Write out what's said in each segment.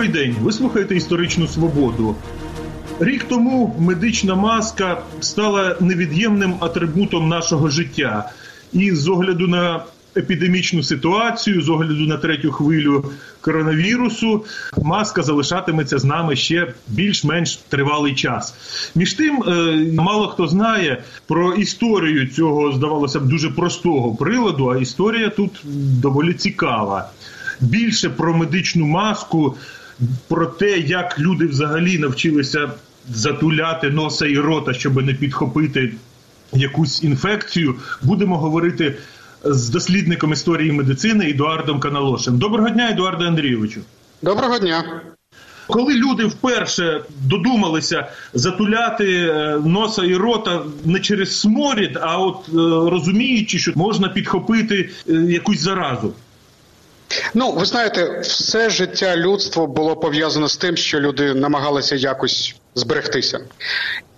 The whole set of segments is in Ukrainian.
Добрий день. Ви слухаєте історичну свободу. Рік тому медична маска стала невід'ємним атрибутом нашого життя, і з огляду на епідемічну ситуацію, з огляду на третю хвилю коронавірусу, маска залишатиметься з нами ще більш-менш тривалий час. Між тим, е, мало хто знає про історію цього, здавалося б, дуже простого приладу, а історія тут доволі цікава. Більше про медичну маску, про те, як люди взагалі навчилися затуляти носа і рота, щоб не підхопити якусь інфекцію, будемо говорити з дослідником історії медицини Едуардом Каналошем. Доброго дня, Едуарде Андрійовичу. Доброго дня. Коли люди вперше додумалися затуляти е, носа і рота не через сморід, а от е, розуміючи, що можна підхопити е, якусь заразу. Ну, ви знаєте, все життя людства було пов'язано з тим, що люди намагалися якось зберегтися.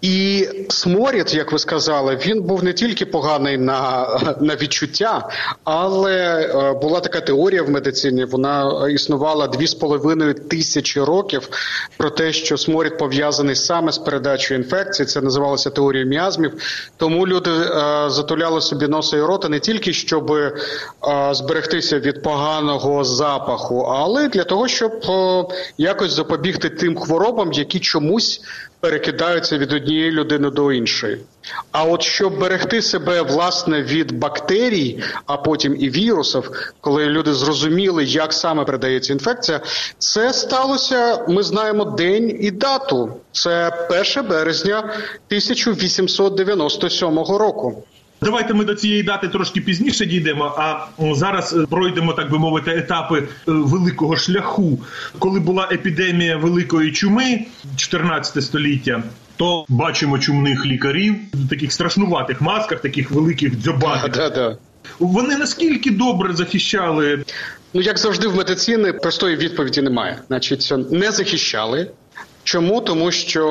І сморід, як ви сказали, він був не тільки поганий на на відчуття, але е, була така теорія в медицині. Вона існувала дві з половиною тисячі років про те, що сморід пов'язаний саме з передачою інфекції. Це називалося теорією міазмів. Тому люди е, затуляли собі носа і рота не тільки щоб е, зберегтися від поганого запаху, але для того, щоб якось запобігти тим хворобам, які чомусь перекидаються від однієї людини до іншої. А от щоб берегти себе власне від бактерій, а потім і вірусів, коли люди зрозуміли, як саме передається інфекція, це сталося. Ми знаємо день і дату. Це 1 березня 1897 року. Давайте ми до цієї дати трошки пізніше дійдемо. А зараз е, пройдемо, так би мовити, етапи е, великого шляху, коли була епідемія великої чуми, 14 століття. То бачимо чумних лікарів в таких страшнуватих масках, таких великих дзьобатих. Да, да. Вони наскільки добре захищали? Ну як завжди, в медицині простої відповіді немає. Значить, не захищали. Чому тому, що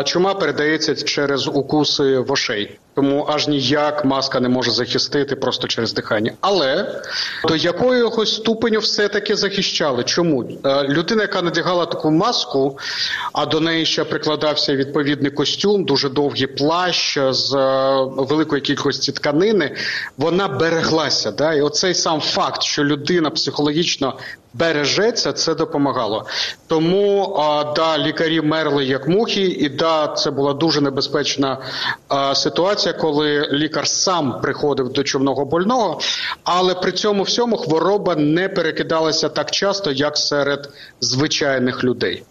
е, чума передається через укуси вошей тому аж ніяк маска не може захистити просто через дихання. Але до якого ступеню все-таки захищали? Чому е, людина, яка надягала таку маску, а до неї ще прикладався відповідний костюм, дуже довгий плащ з е, великої кількості тканини, вона береглася. Да? І оцей сам факт, що людина психологічно бережеться, це допомагало. Тому да, лікарі мерли як мухи, і да, це була дуже небезпечна ситуація ситуація, коли лікар сам приходив до човного больного, але при цьому всьому хвороба не перекидалася так часто, як серед звичайних людей.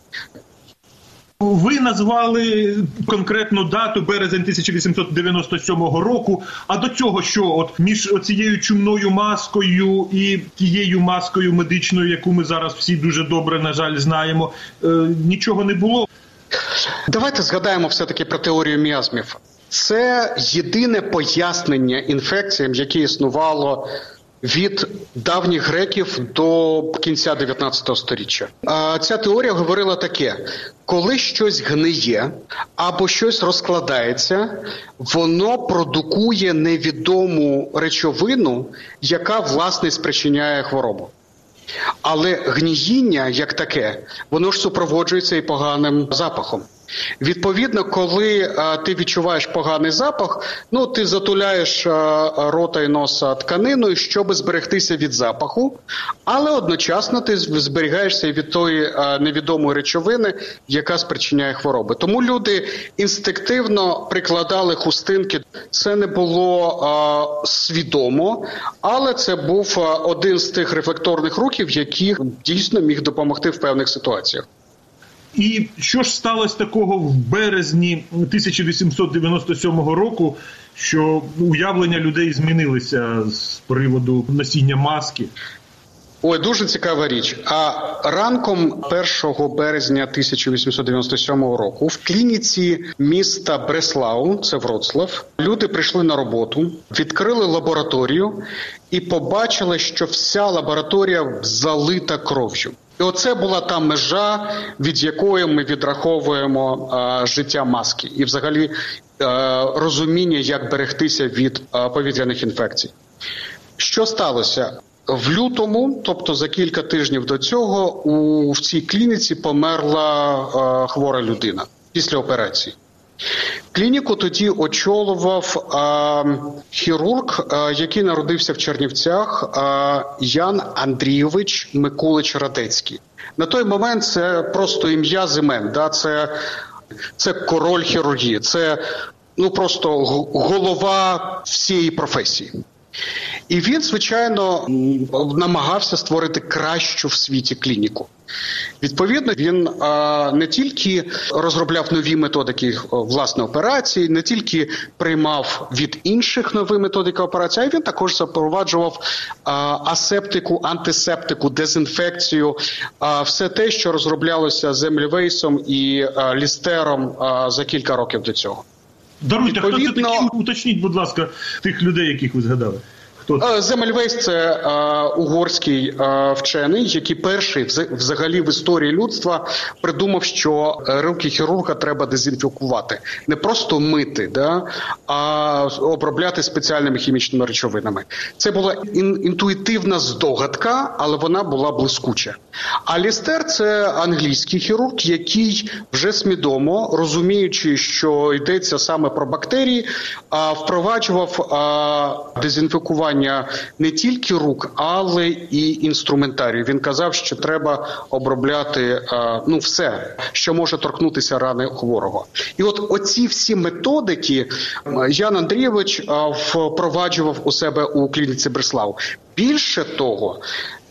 Ви назвали конкретну дату березень 1897 року. А до цього, що от між цією чумною маскою і тією маскою медичною, яку ми зараз всі дуже добре на жаль знаємо, е, нічого не було. Давайте згадаємо все таки про теорію міазмів. Це єдине пояснення інфекціям, яке існувало від давніх греків до кінця 19 століття. Ця теорія говорила таке: коли щось гниє або щось розкладається, воно продукує невідому речовину, яка власне спричиняє хворобу. Але гніїння як таке, воно ж супроводжується і поганим запахом. Відповідно, коли а, ти відчуваєш поганий запах, ну ти затуляєш а, рота і носа тканиною, щоб зберегтися від запаху, але одночасно ти зберігаєшся від тої а, невідомої речовини, яка спричиняє хвороби. Тому люди інстинктивно прикладали хустинки. Це не було свідомо, але це був один з тих рефлекторних рухів, який дійсно міг допомогти в певних ситуаціях. І що ж сталося такого в березні 1897 року, що уявлення людей змінилися з приводу носіння маски? Ой, дуже цікава річ. А ранком 1 березня 1897 року в клініці міста Бреслау, це Вроцлав, люди прийшли на роботу, відкрили лабораторію і побачили, що вся лабораторія залита кров'ю. І оце була та межа, від якої ми відраховуємо е, життя маски, і, взагалі, е, розуміння, як берегтися від е, повітряних інфекцій. Що сталося? В лютому, тобто за кілька тижнів до цього, у в цій клініці померла е, хвора людина після операції. Клініку тоді очолував е, хірург, е, який народився в Чернівцях, е, Ян Андрійович Микулич Радецький. На той момент це просто ім'я Зимен. Да? Це, це король хірургії, це ну просто голова всієї професії. І він, звичайно, намагався створити кращу в світі клініку. Відповідно, він не тільки розробляв нові методики власне операції, не тільки приймав від інших нові методики операції, а він також запроваджував асептику, антисептику, дезінфекцію, все те, що розроблялося Землівейсом і лістером за кілька років до цього. Даруйте, Відповідно... хто це такі? Уточніть, будь ласка, тих людей, яких ви згадали. Хто е, Земельвейс це е, угорський е, вчений, який перший взагалі в історії людства придумав, що руки хірурга треба дезінфікувати, не просто мити, да, а обробляти спеціальними хімічними речовинами. Це була ін- інтуїтивна здогадка, але вона була блискуча. А Лістер це англійський хірург, який вже свідомо розуміючи, що йдеться саме про бактерії, впроваджував дезінфікування не тільки рук, але і інструментарію. Він казав, що треба обробляти ну все, що може торкнутися рани хворого. І от оці всі методики Ян Андрійович впроваджував у себе у клініці Бреслав. Більше того,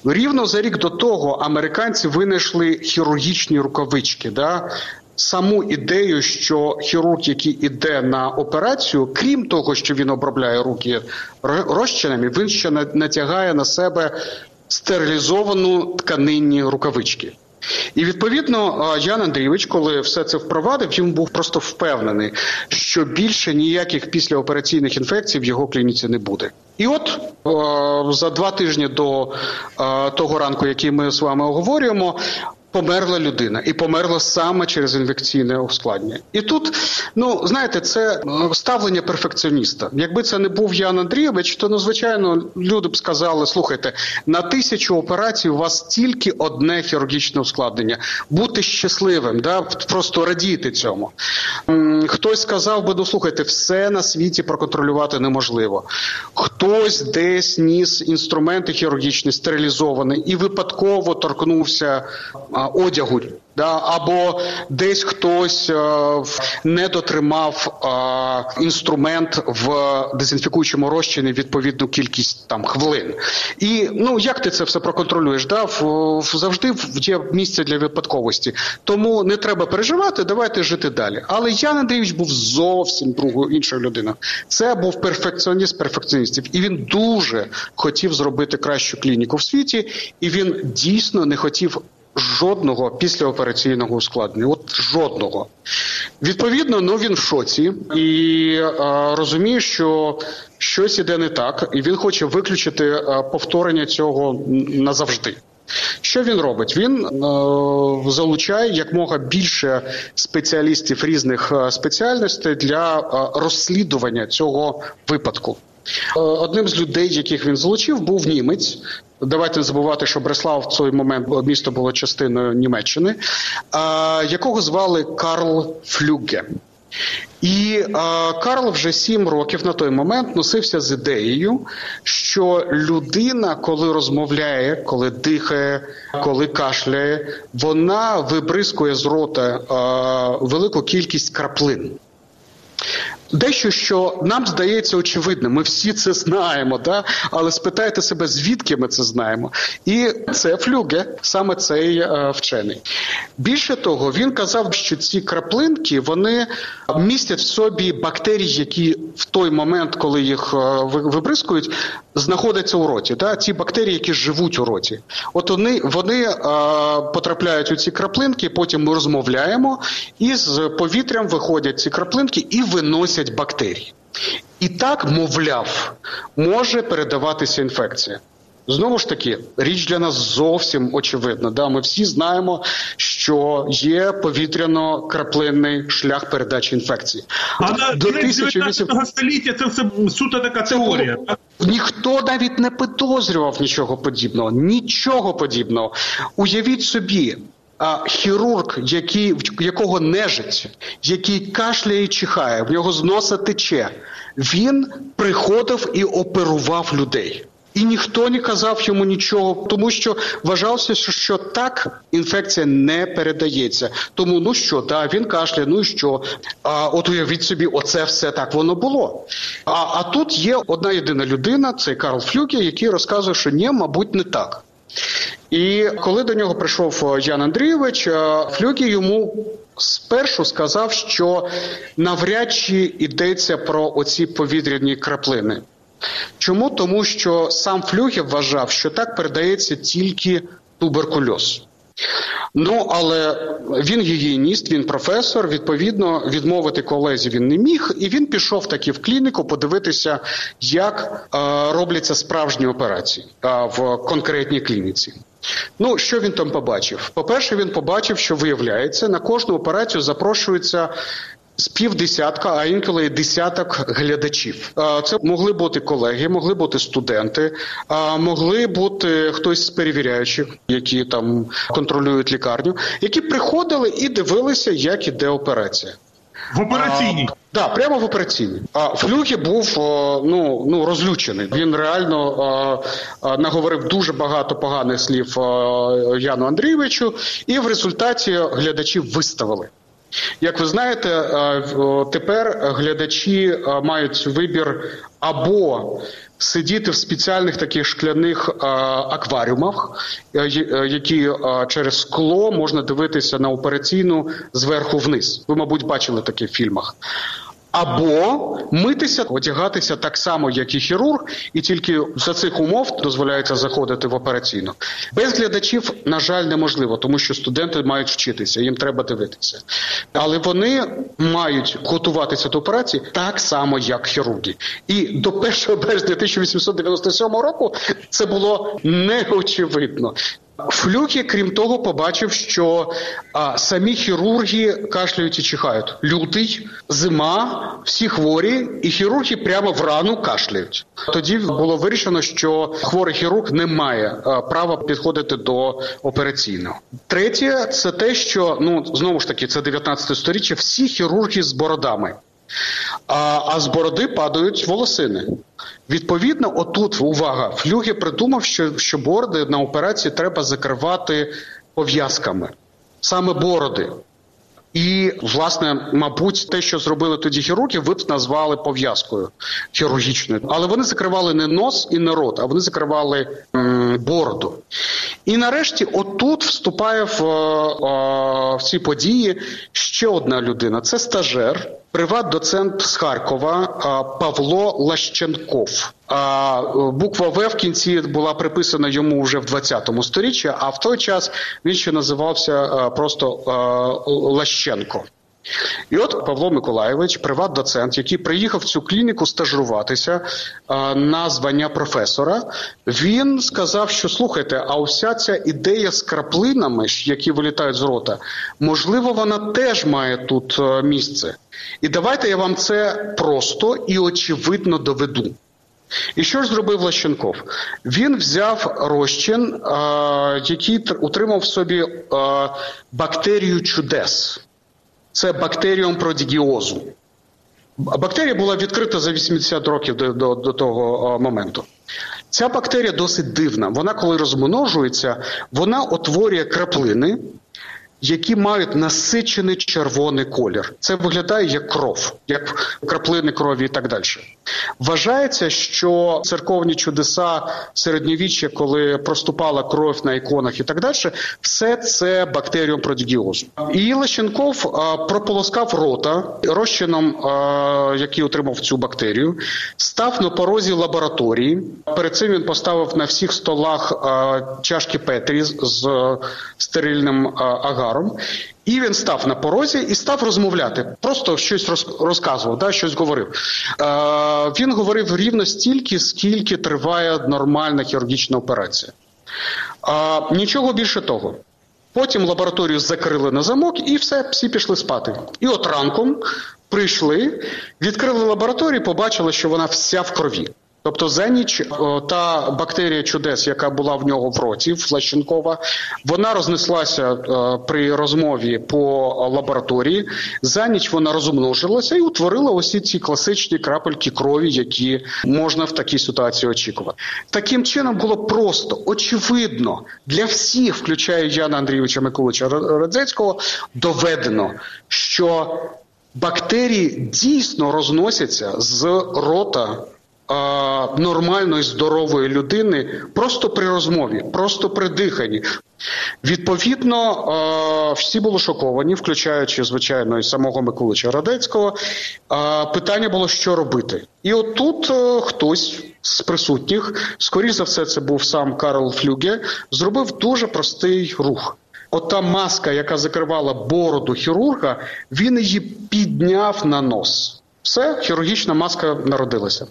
Рівно за рік до того американці винайшли хірургічні рукавички. Да? Саму ідею, що хірург, який іде на операцію, крім того, що він обробляє руки розчинами, він ще натягає на себе стерилізовану тканинні рукавички. І відповідно Ян Андрійович, коли все це впровадив, він був просто впевнений, що більше ніяких післяопераційних інфекцій в його клініці не буде. І от за два тижні до того ранку, який ми з вами оговорюємо, Померла людина і померла саме через інфекційне ускладнення. І тут, ну знаєте, це е, ставлення перфекціоніста. Якби це не був Ян Андрійович, то ну звичайно люди б сказали: слухайте, на тисячу операцій у вас тільки одне хірургічне ускладнення. Бути щасливим, да просто радіти цьому. Хтось сказав би: ну слухайте, все на світі проконтролювати неможливо. Хтось десь ніс інструменти хірургічні стерилізовані і випадково торкнувся одягу Да, або десь хтось е, не дотримав е, інструмент в дезінфікуючому розчині відповідну кількість там хвилин. І ну як ти це все проконтролюєш? Да? Завжди є місце для випадковості. Тому не треба переживати, давайте жити далі. Але Ян Андрійович був зовсім другою іншою людиною. Це був перфекціоніст перфекціоністів, і він дуже хотів зробити кращу клініку в світі, і він дійсно не хотів жодного післяопераційного ускладнення. От жодного. Відповідно, ну він в шоці і а, розуміє, що щось іде не так, і він хоче виключити а, повторення цього назавжди. Що він робить? Він е, залучає якмога більше спеціалістів різних спеціальностей для е, розслідування цього випадку. Е, одним з людей, яких він залучив, був німець. Давайте не забувати, що Бреслав в цей момент місто було частиною Німеччини, якого звали Карл Флюге. І а, Карл вже сім років на той момент носився з ідеєю, що людина, коли розмовляє, коли дихає, коли кашляє, вона вибризкує з рота а, велику кількість краплин. Дещо, що нам здається очевидним, ми всі це знаємо, да? але спитайте себе, звідки ми це знаємо. І це флюге, саме цей е, вчений. Більше того, він казав, що ці краплинки вони містять в собі бактерії, які в той момент, коли їх е, вибризкують, знаходяться у роті. Да? Ті бактерії, які живуть у роті. От вони вони е, потрапляють у ці краплинки, потім ми розмовляємо, і з повітрям виходять ці краплинки і виносять бактерії. І так, мовляв, може передаватися інфекція. Знову ж таки, річ для нас зовсім очевидна. Да, Ми всі знаємо, що є повітряно-краплинний шлях передачі інфекції. А до 19 століття це все суто така теорія. Ніхто навіть не підозрював нічого подібного, нічого подібного. Уявіть собі, а хірург, який, якого нежить, який кашляє і чихає, в нього з носа тече, він приходив і оперував людей. І ніхто не казав йому нічого, тому що вважався, що так інфекція не передається. Тому ну що, да, він кашляє, ну і що? А от уявіть собі, оце все так воно було. А а тут є одна єдина людина, це Карл Флюке, який розказує, що ні, мабуть, не так. І коли до нього прийшов е, Ян Андрійович, е, Флюкі йому спершу сказав, що навряд чи йдеться про оці повітряні краплини. Чому? Тому що сам Флюгів вважав, що так передається тільки туберкульоз. Ну, але він гігієніст, він професор. Відповідно, відмовити колезі він не міг, і він пішов таки в клініку подивитися, як е, робляться справжні операції е, в конкретній клініці. Ну, що він там побачив? По-перше, він побачив, що виявляється, на кожну операцію запрошується з півдесятка, а інколи десяток глядачів. Це могли бути колеги, могли бути студенти, могли бути хтось з перевіряючих, які там контролюють лікарню, які приходили і дивилися, як іде операція. В операційній да, прямо в операційній. А Флюгі був ну ну розлючений. Він реально а, наговорив дуже багато поганих слів Яну Андрійовичу, і в результаті глядачів виставили. Як ви знаєте, е, тепер глядачі е, мають вибір або сидіти в спеціальних таких шкляних е, акваріумах, які через скло можна дивитися на операційну зверху вниз. Ви, мабуть, бачили такі в фільмах або митися, одягатися так само, як і хірург, і тільки за цих умов дозволяється заходити в операційну. Без глядачів, на жаль, неможливо, тому що студенти мають вчитися, їм треба дивитися. Але вони мають готуватися до операції так само, як хірурги. І до 1 березня 1897 року це було неочевидно. Флюкі, крім того, побачив, що а, самі хірурги кашляють і чихають. Лютий, зима, всі хворі, і хірурги прямо в рану кашляють. Тоді було вирішено, що хворий хірург не має а, права підходити до операційного. Третє, це те, що ну знову ж таки це 19 сторіччя, всі хірурги з бородами. А а з бороди падають волосини. Відповідно, отут увага, флюге придумав, що що бороди на операції треба закривати пов'язками, саме бороди. І, власне, мабуть, те, що зробили тоді хірурги, ви б назвали пов'язкою хірургічною. Але вони закривали не нос і не рот, а вони закривали м, бороду. І нарешті, отут вступає в, в, в ці події ще одна людина: це стажер приват-доцент з Харкова Павло Лащенков. А буква В в кінці була приписана йому вже в 20 сторіччі, а в той час він ще називався просто Лащенко. І от Павло Миколаєвич, приват-доцент, який приїхав в цю клініку стажуватися а, на звання професора, він сказав, що слухайте, а уся ця ідея з краплинами, які вилітають з рота, можливо, вона теж має тут місце. І давайте я вам це просто і очевидно доведу. І що ж зробив Лащенков? Він взяв розчин, який утримав в собі бактерію чудес це бактеріум продігіозу. Бактерія була відкрита за 80 років до, до, до того моменту. Ця бактерія досить дивна. Вона, коли розмножується, вона утворює краплини, які мають насичений червоний колір. Це виглядає як кров, як краплини крові і так далі. Вважається, що церковні чудеса середньовіччя, коли проступала кров на іконах і так далі, все це бактеріум продігіозу. І Лещенков прополоскав рота розчином, який отримав цю бактерію, став на порозі лабораторії. Перед цим він поставив на всіх столах чашки Петрі з стерильним агаром. І він став на порозі і став розмовляти. Просто щось розказував, да, щось говорив. Е, Він говорив рівно стільки, скільки триває нормальна хірургічна операція. Е, Нічого більше того. Потім лабораторію закрили на замок, і все, всі пішли спати. І от ранком прийшли, відкрили лабораторію, побачили, що вона вся в крові. Тобто за ніч та бактерія чудес, яка була в нього в роті, флащенкова, вона рознеслася при розмові по лабораторії. За ніч вона розмножилася і утворила усі ці класичні крапельки крові, які можна в такій ситуації очікувати. Таким чином було просто очевидно для всіх, включаючи Яна Андрійовича Миколича Радзецького, доведено, що бактерії дійсно розносяться з рота нормальної здорової людини просто при розмові, просто при диханні. Відповідно, всі були шоковані, включаючи звичайно і самого Миколича Радецького. Питання було, що робити, і отут хтось з присутніх, скоріш за все, це був сам Карл Флюге, зробив дуже простий рух. Ота маска, яка закривала бороду хірурга, він її підняв на нос. Все, хірургічна маска народилася.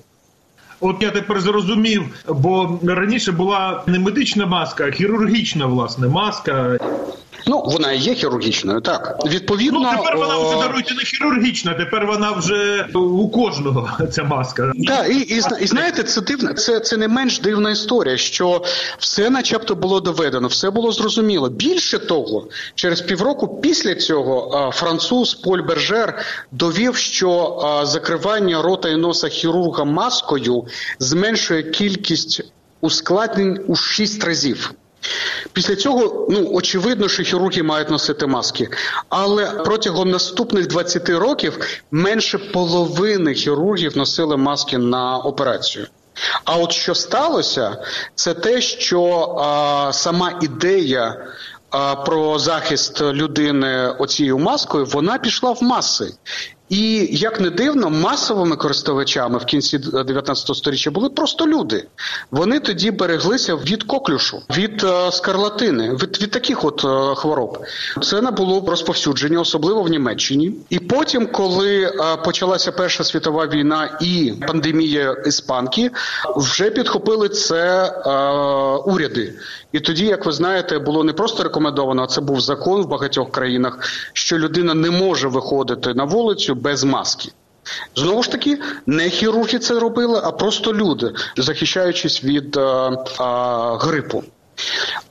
От я тепер зрозумів, бо раніше була не медична маска, а хірургічна власне маска. Ну, вона є хірургічною, так. Відповідно, Ну, тепер вона вже даруйте не хірургічна, тепер вона вже у кожного ця маска. Так, і, і, і знаєте, це дивно, це, це не менш дивна історія, що все начебто було доведено, все було зрозуміло. Більше того, через півроку після цього француз Поль Бержер довів, що закривання рота і носа хірурга маскою зменшує кількість ускладнень у шість разів. Після цього ну очевидно, що хірурги мають носити маски, але протягом наступних 20 років менше половини хірургів носили маски на операцію. А от що сталося, це те, що а, сама ідея про захист людини оцією маскою вона пішла в маси. І як не дивно, масовими користувачами в кінці 19 століття були просто люди. Вони тоді береглися від коклюшу, від е, скарлатини, від від таких от е, хвороб. Це не було розповсюдження, особливо в Німеччині. І потім, коли е, почалася Перша світова війна і пандемія іспанки, вже підхопили це е, уряди. І тоді, як ви знаєте, було не просто рекомендовано, а це був закон в багатьох країнах, що людина не може виходити на вулицю без маски. Знову ж таки, не хірурги це робили, а просто люди, захищаючись від а, а, грипу.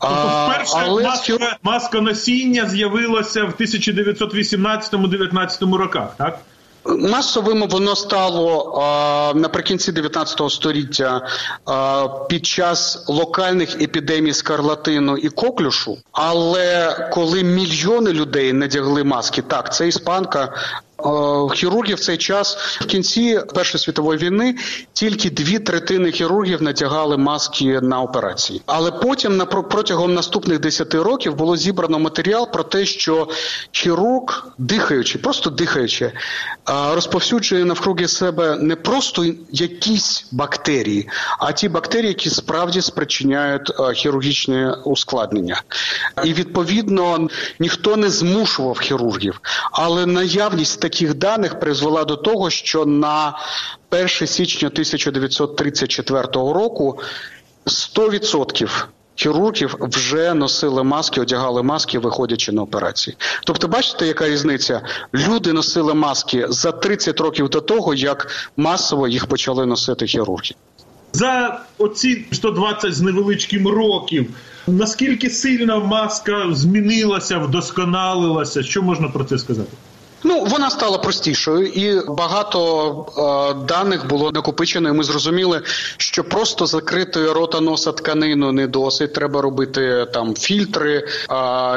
Тобто вперше але... маска, маска носіння з'явилася в 1918-19 роках, так? Масовим воно стало а, наприкінці 19 століття а, під час локальних епідемій скарлатину і коклюшу. Але коли мільйони людей надягли маски, так це іспанка Е, хірургів в цей час в кінці Першої світової війни тільки дві третини хірургів натягали маски на операції. Але потім на протягом наступних 10 років було зібрано матеріал про те, що хірург, дихаючи, просто дихаючи, е, розповсюджує навкруги себе не просто якісь бактерії, а ті бактерії, які справді спричиняють е, хірургічне ускладнення. І відповідно ніхто не змушував хірургів, але наявність таких даних призвела до того, що на 1 січня 1934 року 100% Хірургів вже носили маски, одягали маски, виходячи на операції. Тобто, бачите, яка різниця? Люди носили маски за 30 років до того, як масово їх почали носити хірурги. За оці 120 з невеличким років. Наскільки сильно маска змінилася, вдосконалилася? Що можна про це сказати? Ну, вона стала простішою, і багато е, даних було накопичено. і Ми зрозуміли, що просто закритою рота носа тканину не досить. Треба робити там фільтри, е,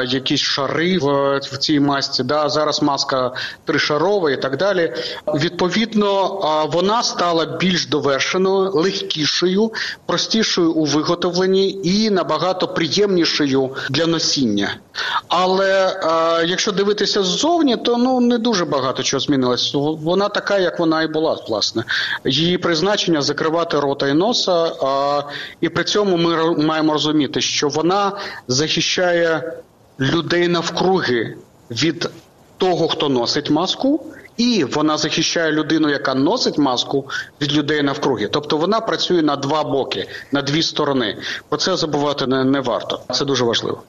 якісь шари в, в цій масці. Да, зараз маска тришарова і так далі. Відповідно, е, вона стала більш довершеною, легкішою, простішою у виготовленні і набагато приємнішою для носіння. Але е, якщо дивитися ззовні, то ну не дуже багато чого змінилось. Вона така, як вона і була, власне. Її призначення закривати рота і носа, а, і при цьому ми маємо розуміти, що вона захищає людей навкруги від того, хто носить маску. І вона захищає людину, яка носить маску від людей навкруги. Тобто вона працює на два боки, на дві сторони. Про це забувати не, не варто. Це дуже важливо.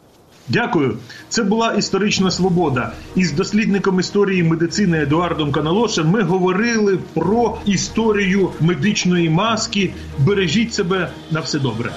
Дякую. Це була історична свобода. Із дослідником історії медицини Едуардом Каналошем ми говорили про історію медичної маски. Бережіть себе на все добре.